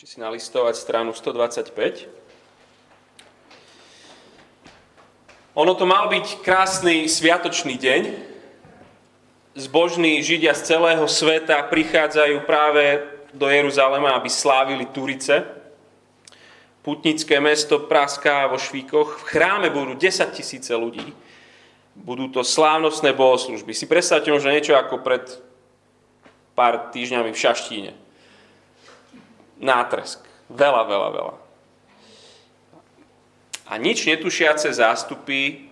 Ešte si nalistovať stranu 125. Ono to mal byť krásny sviatočný deň. Zbožní Židia z celého sveta prichádzajú práve do Jeruzalema, aby slávili Turice. Putnické mesto praská vo švíkoch. V chráme budú 10 tisíce ľudí. Budú to slávnostné bohoslužby. Si predstavte možno niečo ako pred pár týždňami v Šaštíne. Nátresk. Veľa, veľa, veľa. A nič netušiace zástupy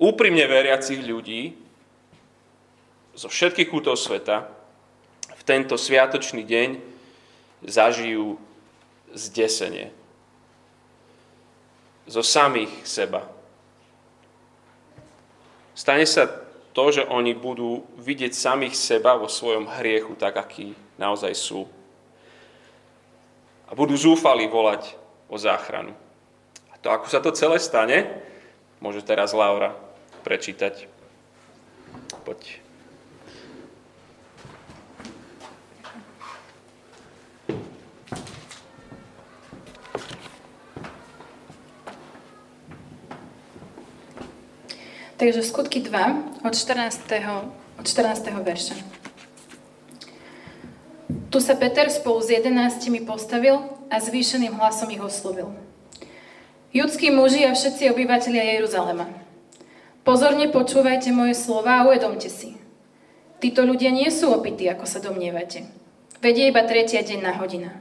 úprimne veriacich ľudí zo všetkých kútov sveta v tento sviatočný deň zažijú zdesenie. Zo samých seba. Stane sa to, že oni budú vidieť samých seba vo svojom hriechu tak, aký naozaj sú. A budú zúfali volať o záchranu. A to, ako sa to celé stane, môže teraz Laura prečítať. Poď. Takže skutky 2 od 14. Od 14. verša. Tu sa Peter spolu s jedenáctimi postavil a zvýšeným hlasom ich oslovil. Judskí muži a všetci obyvateľia Jeruzalema. Pozorne počúvajte moje slova a uvedomte si. Títo ľudia nie sú opití, ako sa domnievate. Vedie iba tretia denná hodina.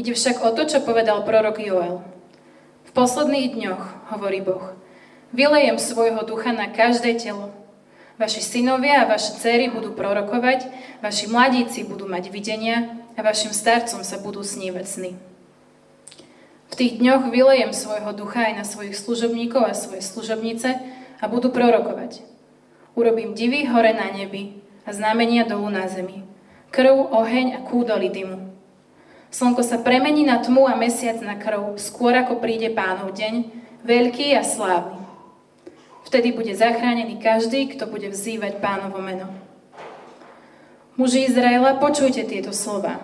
Ide však o to, čo povedal prorok Joel. V posledných dňoch, hovorí Boh, Vylejem svojho ducha na každé telo. Vaši synovia a vaše céry budú prorokovať, vaši mladíci budú mať videnia a vašim starcom sa budú snívať sny. V tých dňoch vylejem svojho ducha aj na svojich služobníkov a svoje služobnice a budú prorokovať. Urobím divy hore na nebi a znamenia dolu na zemi. Krv, oheň a kúdoly dymu. Slnko sa premení na tmu a mesiac na krv, skôr ako príde pánov deň, veľký a slávny. Vtedy bude zachránený každý, kto bude vzývať pánovo meno. Muži Izraela, počujte tieto slova.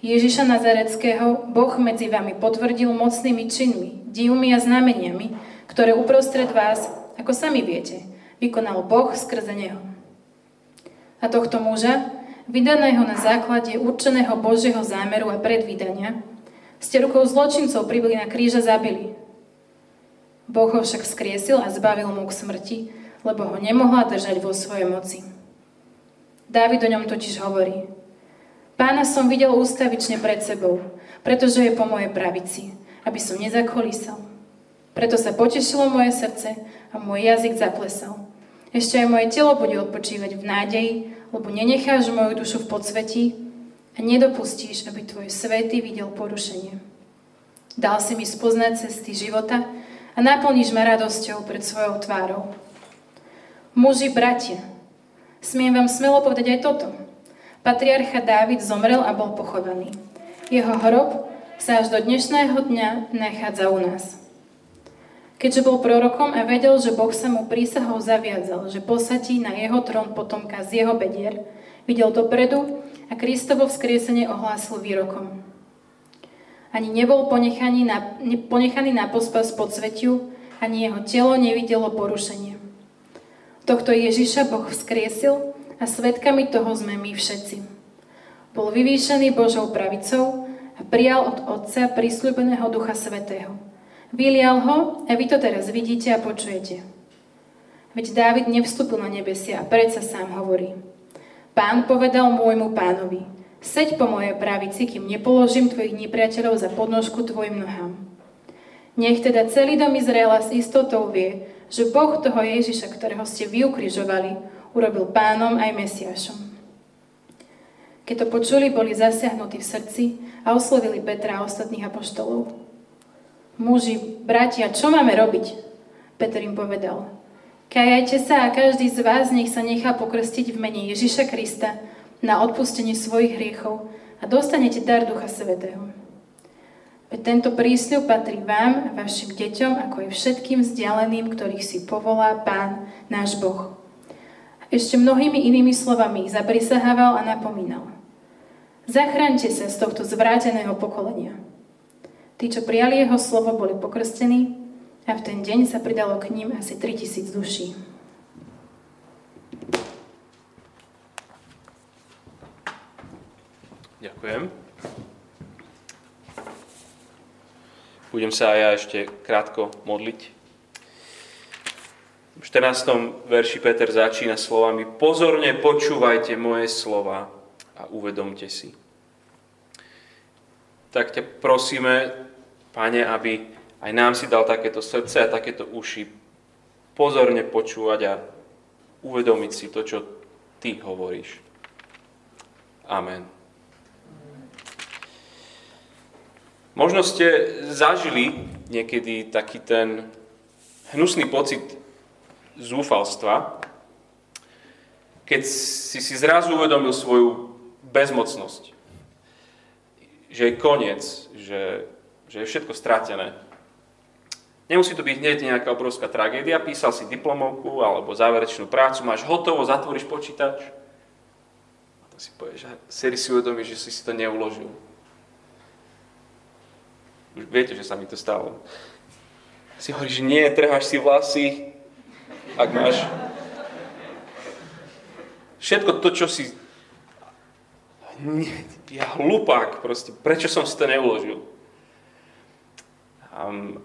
Ježiša Nazareckého Boh medzi vami potvrdil mocnými činmi, divmi a znameniami, ktoré uprostred vás, ako sami viete, vykonal Boh skrze Neho. A tohto muža, vydaného na základe určeného Božieho zámeru a predvídania, ste rukou zločincov pribili na kríža zabili, Boh ho však skriesil a zbavil mu k smrti, lebo ho nemohla držať vo svojej moci. Dávid o ňom totiž hovorí, Pána som videl ústavične pred sebou, pretože je po mojej pravici, aby som nezakolísal. Preto sa potešilo moje srdce a môj jazyk zaplesal. Ešte aj moje telo bude odpočívať v nádeji, lebo nenecháš moju dušu v podsvetí a nedopustíš, aby tvoj svety videl porušenie. Dal si mi spoznať cesty života a naplníš ma radosťou pred svojou tvárou. Muži, bratia, smiem vám smelo povedať aj toto. Patriarcha Dávid zomrel a bol pochovaný. Jeho hrob sa až do dnešného dňa nachádza u nás. Keďže bol prorokom a vedel, že Boh sa mu prísahou zaviazal, že posadí na jeho trón potomka z jeho bedier, videl dopredu a Kristovo vzkriesenie ohlásil výrokom ani nebol ponechaný na, ponechaný na pospas svetiu, ani jeho telo nevidelo porušenie. Tohto Ježiša Boh vzkriesil a svetkami toho sme my všetci. Bol vyvýšený Božou pravicou a prijal od Otca prísľubeného Ducha Svetého. Vylial ho a vy to teraz vidíte a počujete. Veď Dávid nevstúpil na nebesia a predsa sám hovorí. Pán povedal môjmu pánovi, Seď po mojej pravici, kým nepoložím tvojich nepriateľov za podnožku tvojim nohám. Nech teda celý dom Izraela s istotou vie, že Boh toho Ježiša, ktorého ste vy ukrižovali, urobil pánom aj Mesiašom. Keď to počuli, boli zasiahnutí v srdci a oslovili Petra a ostatných apoštolov. Muži, bratia, čo máme robiť? Peter im povedal. Kajajte sa a každý z vás nech sa nechá pokrstiť v mene Ježiša Krista na odpustenie svojich hriechov a dostanete dar Ducha Svetého. Veď tento prísľub patrí vám a vašim deťom, ako aj všetkým vzdialeným, ktorých si povolá Pán, náš Boh. A ešte mnohými inými slovami ich zaprisahával a napomínal. Zachraňte sa z tohto zvráteného pokolenia. Tí, čo prijali jeho slovo, boli pokrstení a v ten deň sa pridalo k ním asi 3000 duší. Ďakujem. Budem sa aj ja ešte krátko modliť. V 14. verši Peter začína slovami Pozorne počúvajte moje slova a uvedomte si. Tak ťa prosíme, Pane, aby aj nám si dal takéto srdce a takéto uši pozorne počúvať a uvedomiť si to, čo Ty hovoríš. Amen. Možno ste zažili niekedy taký ten hnusný pocit zúfalstva, keď si si zrazu uvedomil svoju bezmocnosť. Že je koniec, že, že je všetko stratené. Nemusí to byť hneď nejaká obrovská tragédia. Písal si diplomovku alebo záverečnú prácu, máš hotovo, zatvoríš počítač. A si povieš, že si uvedomíš, že si to neuložil. Už viete, že sa mi to stalo. Si hovoríš, nie, trháš si vlasy, ak máš. Všetko to, čo si ja hlupák proste, prečo som si to neuložil? Um,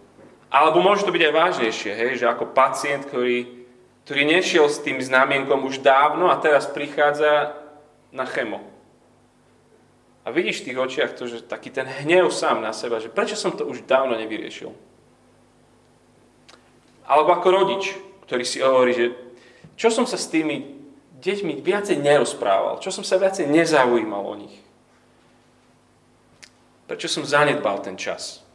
alebo môže to byť aj vážnejšie, hej, že ako pacient, ktorý, ktorý nešiel s tým znamienkom už dávno a teraz prichádza na chemo. A vidíš v tých očiach to, že taký ten hnev sám na seba, že prečo som to už dávno nevyriešil. Alebo ako rodič, ktorý si hovorí, že čo som sa s tými deťmi viacej nerozprával, čo som sa viacej nezaujímal o nich. Prečo som zanedbal ten čas?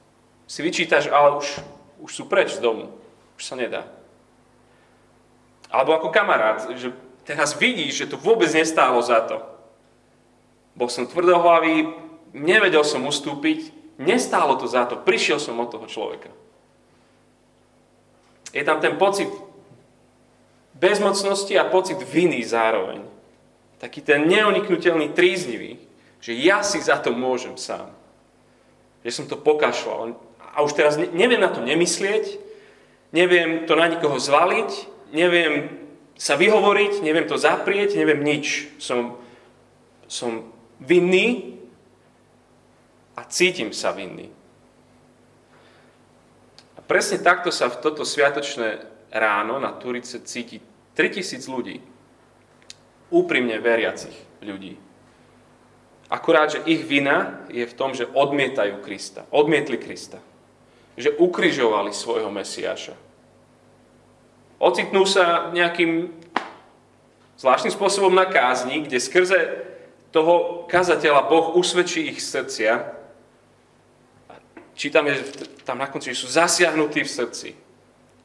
Si vyčítaš, ale už, už sú preč z domu. Už sa nedá. Alebo ako kamarát, že teraz vidíš, že to vôbec nestálo za to. Bol som tvrdohlavý, nevedel som ustúpiť, nestálo to za to, prišiel som od toho človeka. Je tam ten pocit bezmocnosti a pocit viny zároveň. Taký ten neuniknutelný, tríznivý, že ja si za to môžem sám. Že som to pokašľal. A už teraz neviem na to nemyslieť, neviem to na nikoho zvaliť, neviem sa vyhovoriť, neviem to zaprieť, neviem nič. Som, som vinný a cítim sa vinný. A presne takto sa v toto sviatočné ráno na Turice cíti 3000 ľudí. Úprimne veriacich ľudí. Akurát, že ich vina je v tom, že odmietajú Krista. Odmietli Krista. Že ukrižovali svojho Mesiáša. Ocitnú sa nejakým zvláštnym spôsobom na kázni, kde skrze toho kazateľa Boh usvedčí ich srdcia. Čítame tam na konci, že sú zasiahnutí v srdci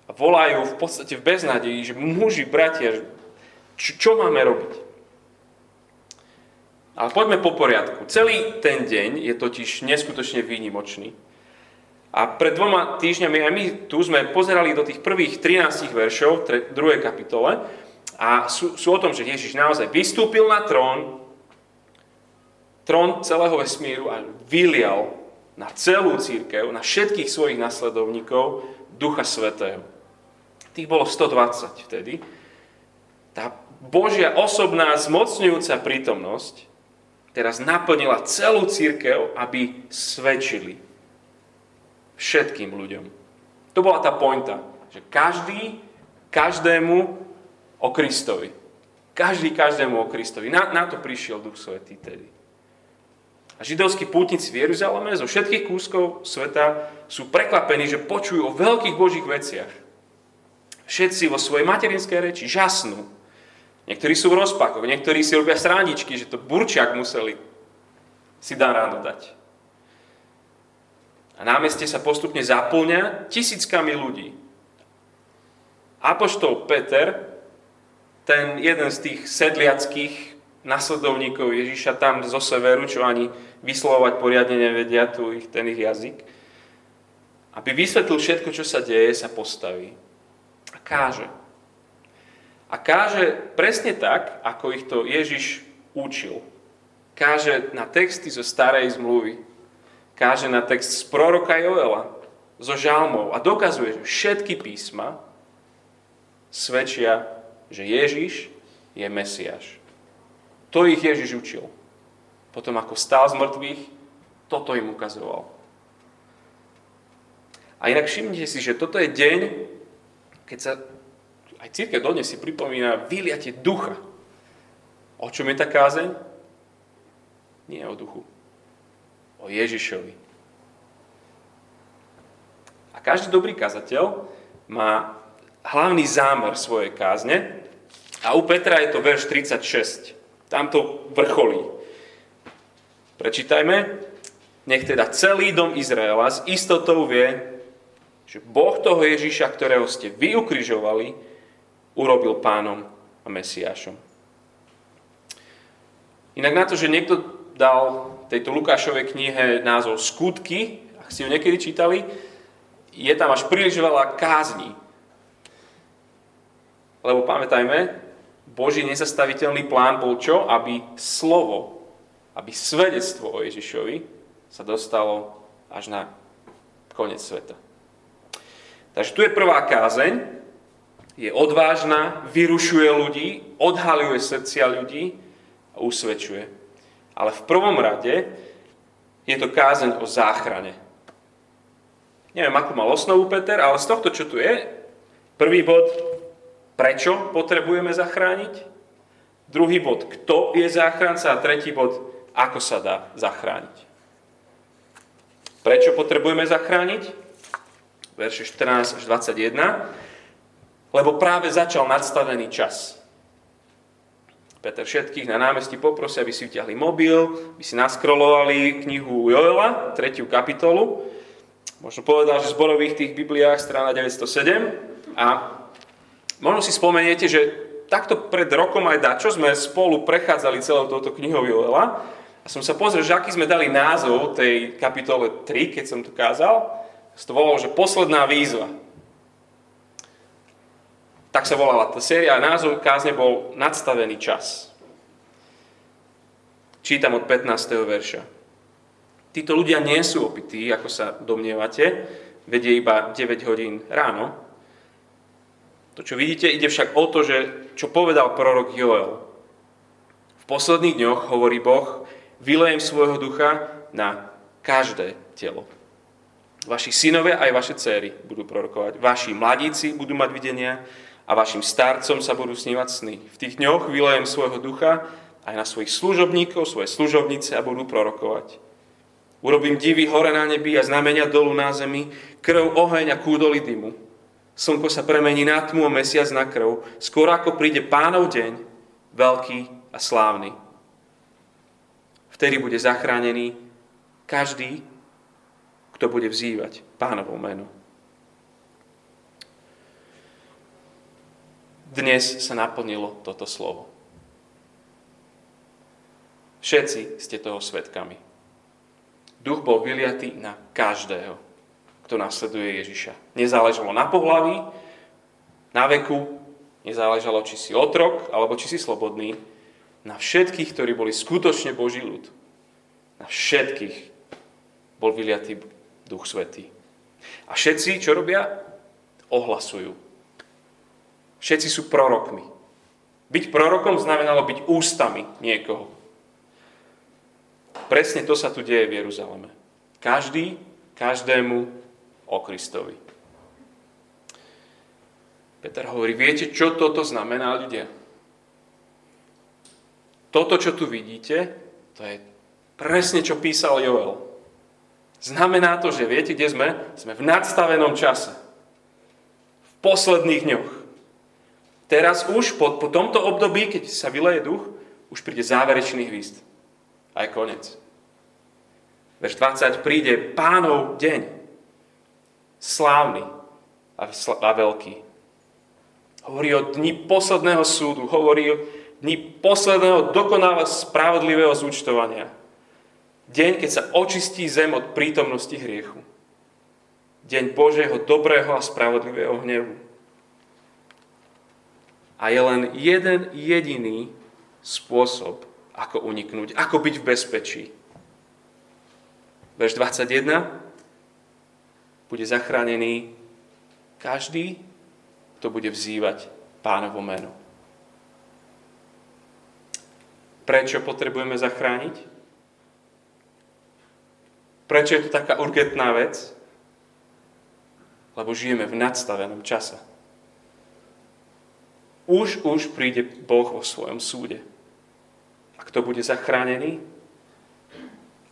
a volajú v podstate v beznadeji, že muži, bratia, čo, čo máme robiť? Ale poďme po poriadku. Celý ten deň je totiž neskutočne výnimočný. A pred dvoma týždňami aj my tu sme pozerali do tých prvých 13 veršov 2. kapitole a sú, sú o tom, že Ježiš naozaj vystúpil na trón, trón celého vesmíru a vylial na celú církev, na všetkých svojich nasledovníkov Ducha Svetého tých bolo 120 vtedy, tá Božia osobná zmocňujúca prítomnosť teraz naplnila celú církev, aby svedčili všetkým ľuďom. To bola tá pointa, že každý každému o Kristovi. Každý každému o Kristovi. Na, na to prišiel Duch Svetý tedy. A židovskí pútnici v Jeruzaleme zo všetkých kúskov sveta sú prekvapení, že počujú o veľkých Božích veciach všetci vo svojej materinskej reči žasnú. Niektorí sú v rozpakoch, niektorí si robia srandičky, že to burčiak museli si dan ráno dať. A námestie sa postupne zaplňa tisíckami ľudí. Apoštol Peter, ten jeden z tých sedliackých nasledovníkov Ježiša tam zo severu, čo ani vyslovovať poriadne nevedia tu ich, ten ich jazyk, aby vysvetlil všetko, čo sa deje, sa postaví a káže. A káže presne tak, ako ich to Ježiš učil. káže na texty zo starej zmluvy, káže na text z proroka Joela, zo žalmov a dokazuje, že všetky písma svedčia, že Ježiš je Mesiáš. To ich Ježiš učil. Potom ako stál z mŕtvych, toto im ukazoval. A inak všimnite si, že toto je deň, keď sa aj církev dodnes si pripomína vyliate ducha. O čom je tá kázeň? Nie o duchu. O Ježišovi. A každý dobrý kazateľ má hlavný zámer svojej kázne a u Petra je to verš 36. Tam to vrcholí. Prečítajme. Nech teda celý dom Izraela s istotou vie, že Boh toho Ježíša, ktorého ste vy ukrižovali, urobil pánom a Mesiášom. Inak na to, že niekto dal tejto Lukášovej knihe názov Skutky, ak ste ju niekedy čítali, je tam až príliš veľa kázní. Lebo pamätajme, Boží nezastaviteľný plán bol čo? Aby slovo, aby svedectvo o Ježišovi sa dostalo až na koniec sveta. Takže tu je prvá kázeň, je odvážna, vyrušuje ľudí, odhaľuje srdcia ľudí a usvedčuje. Ale v prvom rade je to kázeň o záchrane. Neviem, ako mal osnovu Peter, ale z tohto, čo tu je, prvý bod, prečo potrebujeme zachrániť, druhý bod, kto je záchranca a tretí bod, ako sa dá zachrániť. Prečo potrebujeme zachrániť? verše 14 až 21, lebo práve začal nadstavený čas. Peter všetkých na námestí poprosia, aby si vyťahli mobil, aby si naskrolovali knihu Joela, tretiu kapitolu. Možno povedal, že v zborových tých Bibliách, strana 907. A možno si spomeniete, že takto pred rokom aj dačo sme spolu prechádzali celou touto knihou Joela. A som sa pozrel, že aký sme dali názov tej kapitole 3, keď som tu kázal to volalo, že posledná výzva. Tak sa volala tá séria a názov kázne bol Nadstavený čas. Čítam od 15. verša. Títo ľudia nie sú opití, ako sa domnievate, vedie iba 9 hodín ráno. To, čo vidíte, ide však o to, že čo povedal prorok Joel. V posledných dňoch, hovorí Boh, vylejem svojho ducha na každé telo. Vaši synovia aj vaše céry budú prorokovať. Vaši mladíci budú mať videnia a vašim starcom sa budú snívať sny. V tých dňoch vylejem svojho ducha aj na svojich služobníkov, svoje služobnice a budú prorokovať. Urobím divy hore na nebi a znamenia dolu na zemi, krv, oheň a kúdoli dymu. Slnko sa premení na tmu a mesiac na krv, skôr ako príde pánov deň, veľký a slávny. Vtedy bude zachránený každý, kto bude vzývať pánovo meno. Dnes sa naplnilo toto slovo. Všetci ste toho svetkami. Duch bol vyliatý na každého, kto nasleduje Ježiša. Nezáležalo na pohlaví, na veku, nezáležalo, či si otrok, alebo či si slobodný. Na všetkých, ktorí boli skutočne Boží ľud. Na všetkých bol vyliatý Duch Svetý. A všetci, čo robia? Ohlasujú. Všetci sú prorokmi. Byť prorokom znamenalo byť ústami niekoho. Presne to sa tu deje v Jeruzaleme. Každý, každému o Kristovi. Peter hovorí, viete, čo toto znamená ľudia? Toto, čo tu vidíte, to je presne, čo písal Joel. Znamená to, že viete, kde sme? Sme v nadstavenom čase. V posledných dňoch. Teraz už po, po tomto období, keď sa vyleje duch, už príde záverečný hvízd. Aj konec. Verš 20 príde pánov deň. Slávny a, veľký. Hovorí o dni posledného súdu. Hovorí o dni posledného dokonale spravodlivého zúčtovania. Deň, keď sa očistí zem od prítomnosti hriechu. Deň Božieho dobrého a spravodlivého hnevu. A je len jeden jediný spôsob, ako uniknúť, ako byť v bezpečí. Verš 21. Bude zachránený každý, kto bude vzývať pánovo meno. Prečo potrebujeme zachrániť? Prečo je to taká urgentná vec? Lebo žijeme v nadstavenom čase. Už, už príde Boh vo svojom súde. A kto bude zachránený?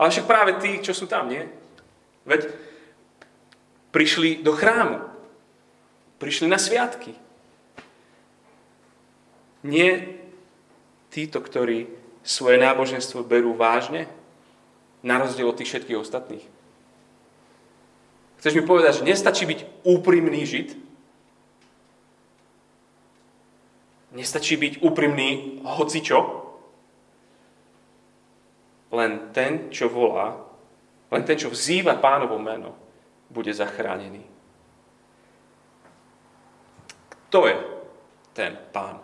Ale však práve tí, čo sú tam, nie? Veď prišli do chrámu. Prišli na sviatky. Nie títo, ktorí svoje náboženstvo berú vážne, na rozdiel od tých všetkých ostatných. Chceš mi povedať, že nestačí byť úprimný žid? Nestačí byť úprimný hocičo? Len ten, čo volá, len ten, čo vzýva pánovo meno, bude zachránený. Kto je ten pán?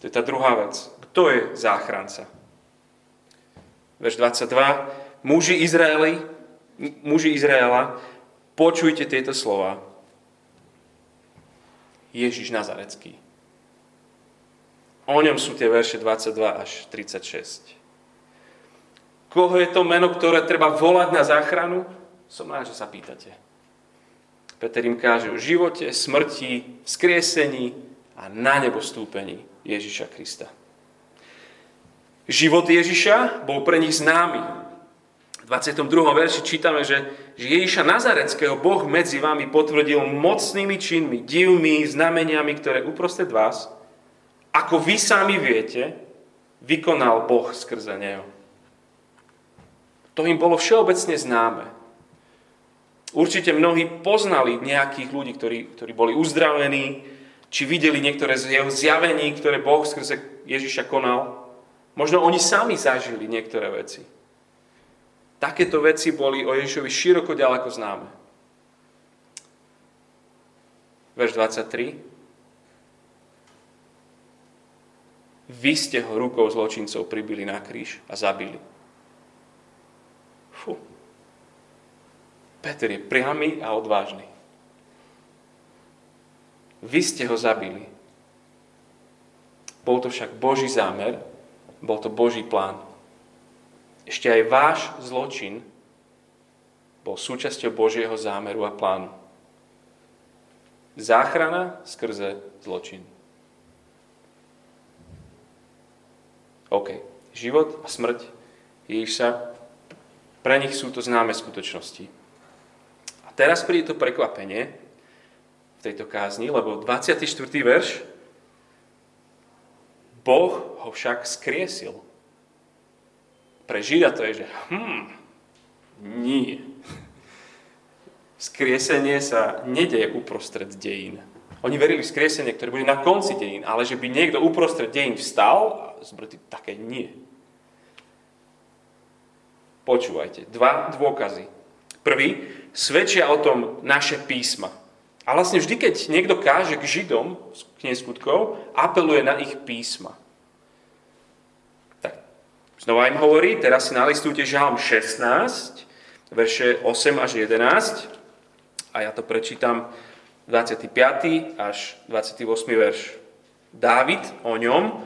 To je tá druhá vec. Kto je záchranca? Verš 22. Muži Izraeli, muži Izraela, počujte tieto slova. Ježiš Nazarecký. O ňom sú tie verše 22 až 36. Koho je to meno, ktoré treba volať na záchranu? Som rád, že sa pýtate. Peter im káže o živote, smrti, vzkriesení a na nebo stúpení Ježiša Krista. Život Ježiša bol pre nich známy. V 22. verši čítame, že Ježiša Nazareckého Boh medzi vami potvrdil mocnými činmi, divmi, znameniami, ktoré uprostred vás, ako vy sami viete, vykonal Boh skrze Neho. To im bolo všeobecne známe. Určite mnohí poznali nejakých ľudí, ktorí, ktorí boli uzdravení, či videli niektoré z jeho zjavení, ktoré Boh skrze Ježiša konal. Možno oni sami zažili niektoré veci. Takéto veci boli o Ježišovi široko ďaleko známe. Verš 23. Vy ste ho rukou zločincov pribili na kríž a zabili. Fú. Peter je priamy a odvážny. Vy ste ho zabili. Bol to však Boží zámer, bol to Boží plán. Ešte aj váš zločin bol súčasťou Božieho zámeru a plánu. Záchrana skrze zločin. OK. Život a smrť Ježiša pre nich sú to známe skutočnosti. Teraz príde to prekvapenie v tejto kázni, lebo 24. verš Boh ho však skriesil. Pre Žida to je, že hm, nie. Skriesenie sa nedeje uprostred dejín. Oni verili v skriesenie, ktoré bude na konci dejín, ale že by niekto uprostred dejín vstal a zmrtvý, také nie. Počúvajte, dva dôkazy. Prvý, svedčia o tom naše písma. A vlastne vždy, keď niekto káže k Židom, knihe skutkov, apeluje na ich písma. Tak, znova im hovorí, teraz si nalistujte Žalm 16, verše 8 až 11, a ja to prečítam 25. až 28. verš. Dávid o ňom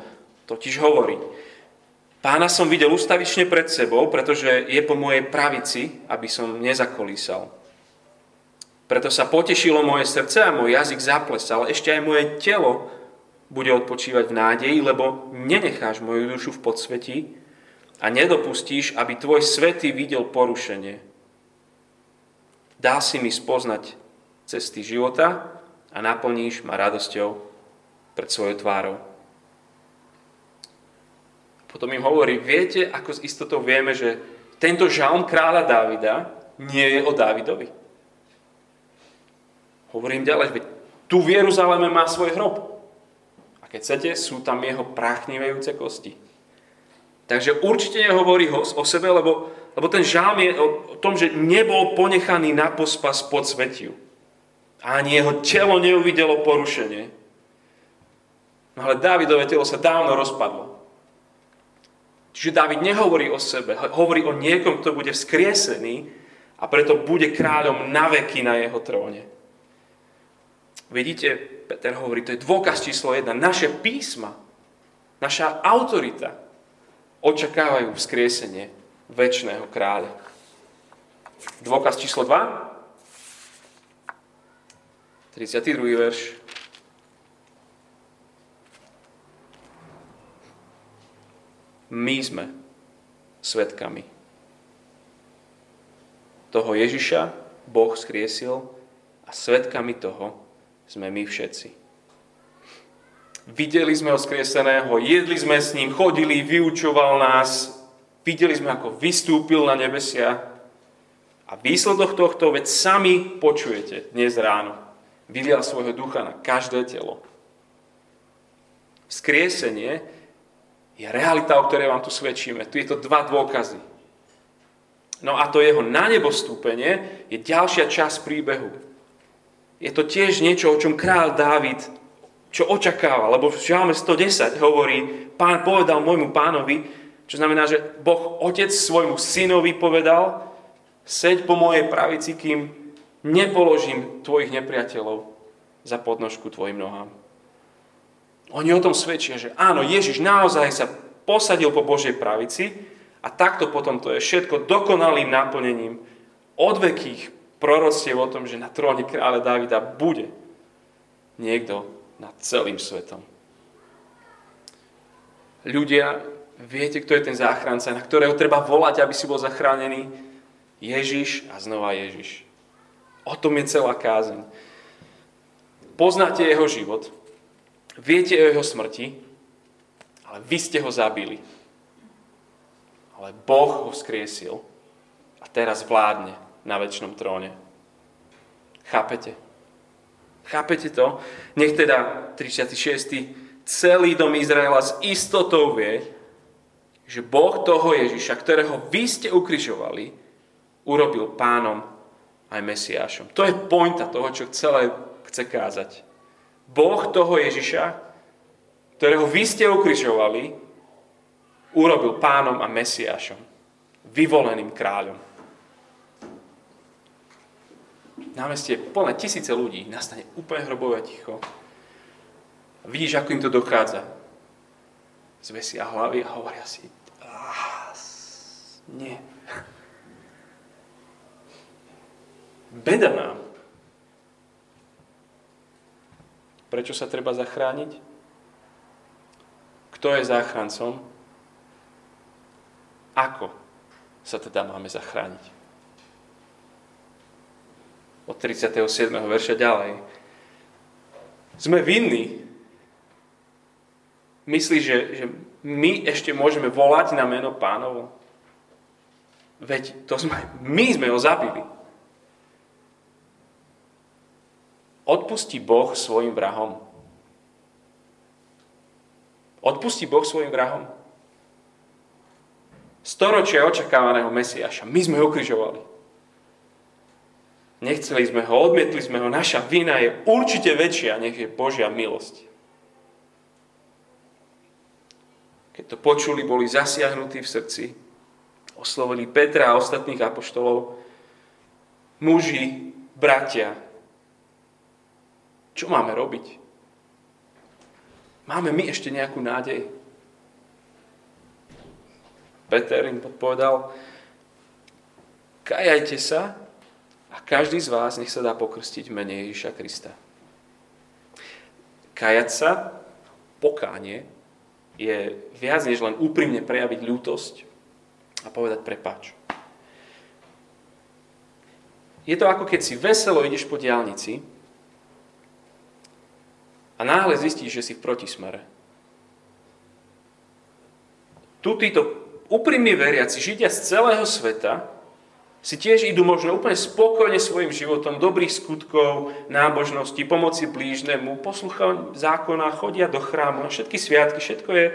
totiž hovorí, Pána som videl ustavične pred sebou, pretože je po mojej pravici, aby som nezakolísal. Preto sa potešilo moje srdce a môj jazyk zaplesal. Ešte aj moje telo bude odpočívať v nádeji, lebo nenecháš moju dušu v podsvetí a nedopustíš, aby tvoj svetý videl porušenie. Dá si mi spoznať cesty života a naplníš ma radosťou pred svojou tvárou. Potom im hovorí, viete, ako s istotou vieme, že tento žalm kráľa Dávida nie je o Dávidovi. Hovorím ďalej, veď tu v Jeruzaleme má svoj hrob. A keď chcete, sú tam jeho práchnivejúce kosti. Takže určite nehovorí ho o sebe, lebo, lebo ten žalm je o tom, že nebol ponechaný na pospas pod svetiu. Ani jeho telo neuvidelo porušenie. No ale Dávidové telo sa dávno rozpadlo. Čiže David nehovorí o sebe, hovorí o niekom, kto bude vzkriesený a preto bude kráľom na veky na jeho tróne. Vidíte, Peter hovorí, to je dôkaz číslo jedna. Naše písma, naša autorita očakávajú vzkriesenie väčšného kráľa. Dôkaz číslo 2. 32. verš. My sme svetkami. Toho Ježiša Boh skriesil a svetkami toho sme my všetci. Videli sme ho skrieseného, jedli sme s ním, chodili, vyučoval nás, videli sme, ako vystúpil na nebesia. A výsledok tohto veď sami počujete dnes ráno. Vylial svojho ducha na každé telo. Skriesenie je realita, o ktorej vám tu svedčíme. Tu je to dva dôkazy. No a to jeho na nebo stúpenie je ďalšia časť príbehu. Je to tiež niečo, o čom král Dávid čo očakáva, lebo v Žalme 110 hovorí, pán povedal môjmu pánovi, čo znamená, že Boh otec svojmu synovi povedal, seď po mojej pravici, kým nepoložím tvojich nepriateľov za podnožku tvojim nohám. Oni o tom svedčia, že áno, Ježiš naozaj sa posadil po Božej pravici a takto potom to je všetko dokonalým náplnením odvekých proroctiev o tom, že na tróne kráľa Davida bude niekto nad celým svetom. Ľudia, viete, kto je ten záchranca, na ktorého treba volať, aby si bol zachránený? Ježiš a znova Ježiš. O tom je celá kázeň. Poznáte jeho život, viete o jeho smrti, ale vy ste ho zabili. Ale Boh ho vzkriesil a teraz vládne na väčšnom tróne. Chápete? Chápete to? Nech teda 36. celý dom Izraela s istotou vie, že Boh toho Ježiša, ktorého vy ste ukrižovali, urobil pánom aj Mesiášom. To je pointa toho, čo celé chce kázať. Boh toho Ježiša, ktorého vy ste ukrižovali, urobil pánom a Mesiášom. Vyvoleným kráľom. námestie plné tisíce ľudí, nastane úplne hrobové ticho. Vidíš, ako im to dochádza. Zvesia hlavy a hovoria si, nie. Beda nám. Prečo sa treba zachrániť? Kto je záchrancom? Ako sa teda máme zachrániť? od 37. verša ďalej. Sme vinní. Myslíš, že, že my ešte môžeme volať na meno pánovo? Veď to sme, my sme ho zabili. Odpustí Boh svojim vrahom. Odpustí Boh svojim vrahom. Storočia očakávaného Mesiaša. My sme ho ukrižovali. Nechceli sme ho, odmietli sme ho, naša vina je určite väčšia, nech je Božia milosť. Keď to počuli, boli zasiahnutí v srdci, oslovili Petra a ostatných apoštolov, muži, bratia, čo máme robiť? Máme my ešte nejakú nádej? Peter im odpovedal, kajajte sa a každý z vás nech sa dá pokrstiť mene Ježiša Krista. Kajať sa, pokánie, je viac než len úprimne prejaviť ľútosť a povedať prepáč. Je to ako keď si veselo ideš po diálnici a náhle zistíš, že si v protismere. Tu títo úprimní veriaci, židia z celého sveta, si tiež idú možno úplne spokojne svojim životom, dobrých skutkov, nábožnosti, pomoci blížnemu, posluchajú zákona, chodia do chrámu na všetky sviatky, všetko je.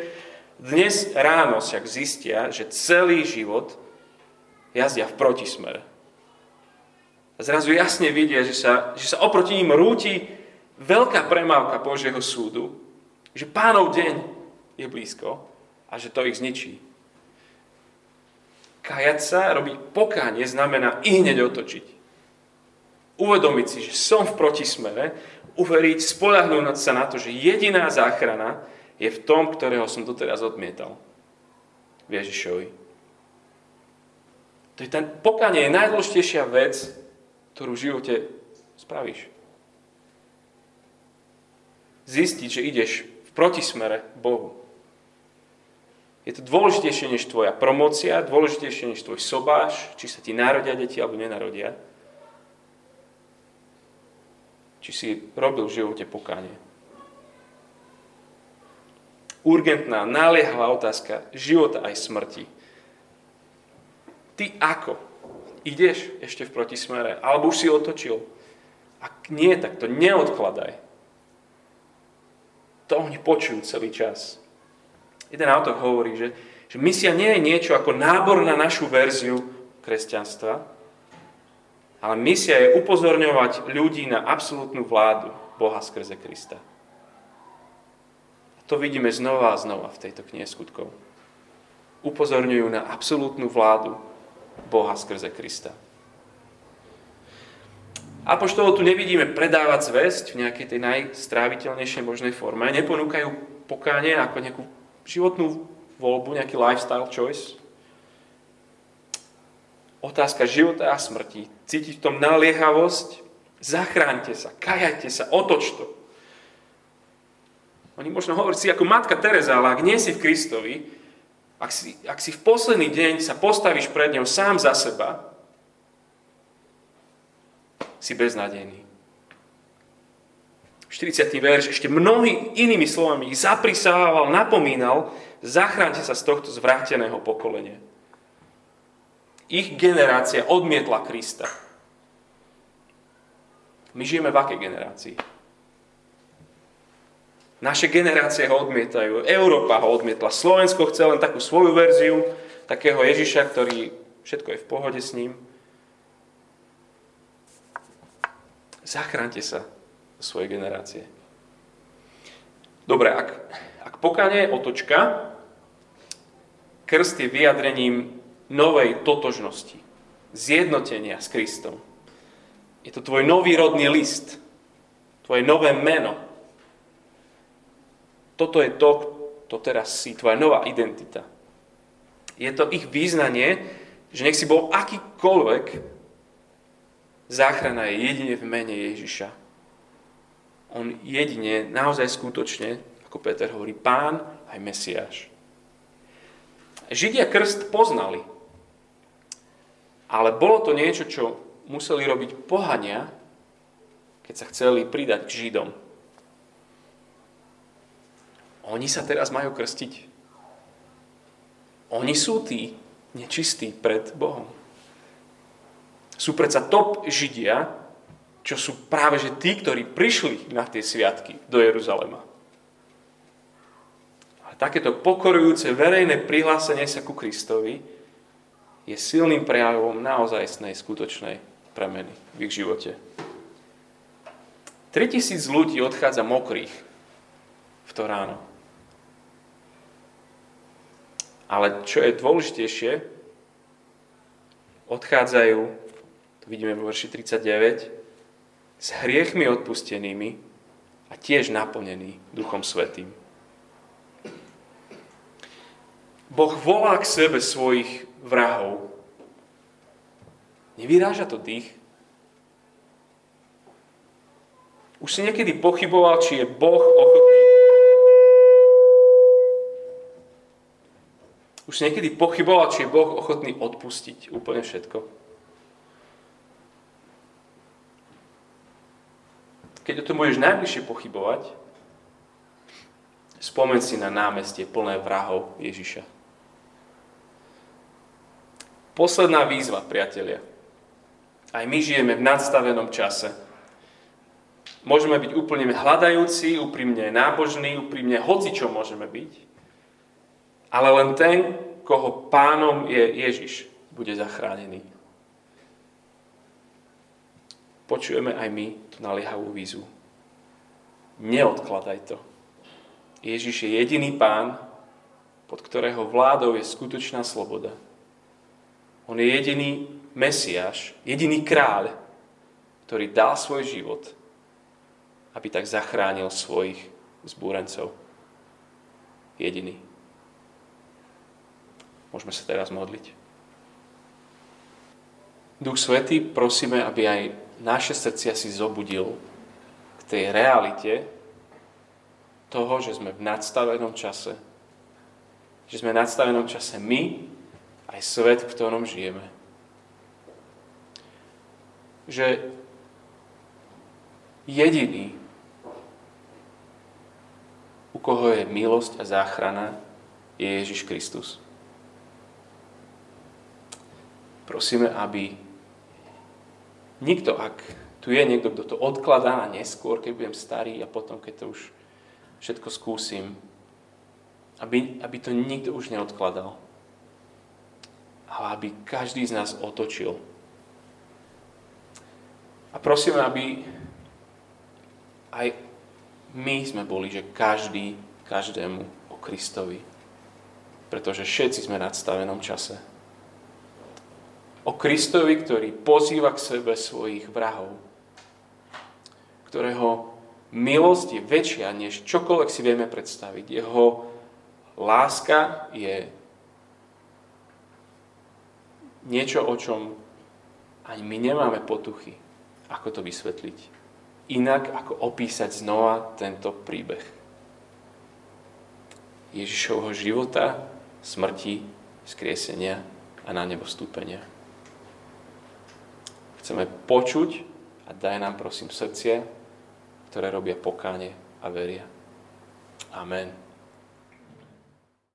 Dnes ráno však zistia, že celý život jazdia v protismere. A zrazu jasne vidia, že sa, že sa oproti ním rúti veľká premávka Božieho súdu, že pánov deň je blízko a že to ich zničí. Kajať sa, robiť pokánie, znamená i hneď otočiť. Uvedomiť si, že som v protismere, uveriť, spolahnúť sa na to, že jediná záchrana je v tom, ktorého som doteraz odmietal. V Ježišovi. To je ten pokánie je najdôležitejšia vec, ktorú v živote spravíš. Zistiť, že ideš v protismere Bohu. Je to dôležitejšie než tvoja promócia, dôležitejšie než tvoj sobáš, či sa ti narodia deti alebo nenarodia. Či si robil v živote pokánie urgentná, naliehavá otázka života aj smrti. Ty ako? Ideš ešte v protismere? Alebo už si otočil? Ak nie, tak to neodkladaj. To oni počujú celý čas. Jeden autor hovorí, že, že misia nie je niečo ako nábor na našu verziu kresťanstva, ale misia je upozorňovať ľudí na absolútnu vládu Boha skrze Krista. To vidíme znova a znova v tejto knihe skutkov. Upozorňujú na absolútnu vládu Boha skrze Krista. Apoštolov tu nevidíme predávať zväzť v nejakej tej najstráviteľnejšej možnej forme. Neponúkajú pokánie ako nejakú životnú voľbu, nejaký lifestyle choice. Otázka života a smrti. Cítiť v tom naliehavosť? Zachráňte sa, kajajte sa, otoč to. Oni možno hovorí si ako matka Teresa, ale ak nie si v Kristovi, ak si, ak si v posledný deň sa postavíš pred ňou sám za seba, si beznádejný. 40. verš ešte mnohými inými slovami ich zaprisával, napomínal, zachránte sa z tohto zvráteného pokolenia. Ich generácia odmietla Krista. My žijeme v akej generácii? Naše generácie ho odmietajú, Európa ho odmietla, Slovensko chce len takú svoju verziu, takého Ježiša, ktorý všetko je v pohode s ním. Zachránte sa do svojej generácie. Dobre, ak, ak pokánie je otočka, krst je vyjadrením novej totožnosti, zjednotenia s Kristom. Je to tvoj nový rodný list, tvoje nové meno, toto je to, to teraz si, tvoja nová identita. Je to ich význanie, že nech si bol akýkoľvek, záchrana je jedine v mene Ježiša. On jedine, naozaj skutočne, ako Peter hovorí, pán aj Mesiáš. Židia krst poznali, ale bolo to niečo, čo museli robiť pohania, keď sa chceli pridať k Židom. Oni sa teraz majú krstiť. Oni sú tí nečistí pred Bohom. Sú predsa top Židia, čo sú práve že tí, ktorí prišli na tie sviatky do Jeruzalema. A takéto pokorujúce verejné prihlásenie sa ku Kristovi je silným prejavom naozajstnej, skutočnej premeny v ich živote. 3000 ľudí odchádza mokrých v to ráno. Ale čo je dôležitejšie, odchádzajú, to vidíme vo verši 39, s hriechmi odpustenými a tiež naplnení Duchom Svetým. Boh volá k sebe svojich vrahov. Nevyráža to dých? Už si niekedy pochyboval, či je Boh ochotný Už si niekedy pochyboval, či je Boh ochotný odpustiť úplne všetko? Keď o tom budeš najbližšie pochybovať, spomen si na námestie plné vrahov Ježiša. Posledná výzva, priatelia. Aj my žijeme v nadstavenom čase. Môžeme byť úplne hľadajúci, úprimne nábožní, úprimne hoci čo môžeme byť. Ale len ten, koho pánom je Ježiš, bude zachránený. Počujeme aj my tú naliehavú výzvu. Neodkladaj to. Ježiš je jediný pán, pod ktorého vládou je skutočná sloboda. On je jediný Mesiáš, jediný kráľ, ktorý dal svoj život, aby tak zachránil svojich zbúrencov. Jediný. Môžeme sa teraz modliť. Duch Svetý, prosíme, aby aj naše srdcia si zobudil k tej realite toho, že sme v nadstavenom čase. Že sme v nadstavenom čase my, aj svet, v ktorom žijeme. Že jediný, u koho je milosť a záchrana, je Ježiš Kristus. Prosíme, aby nikto, ak tu je niekto, kto to odkladá na neskôr, keď budem starý a potom, keď to už všetko skúsim, aby, aby to nikto už neodkladal. Ale aby každý z nás otočil. A prosím, aby aj my sme boli, že každý, každému o Kristovi. Pretože všetci sme v nadstavenom čase. O Kristovi, ktorý pozýva k sebe svojich vrahov. Ktorého milosť je väčšia, než čokoľvek si vieme predstaviť. Jeho láska je niečo, o čom ani my nemáme potuchy, ako to vysvetliť inak, ako opísať znova tento príbeh. Ježišovho života, smrti, skriesenia a na nebo stúpenia. Chceme počuť a daj nám prosím srdcie, ktoré robia pokáne a veria. Amen.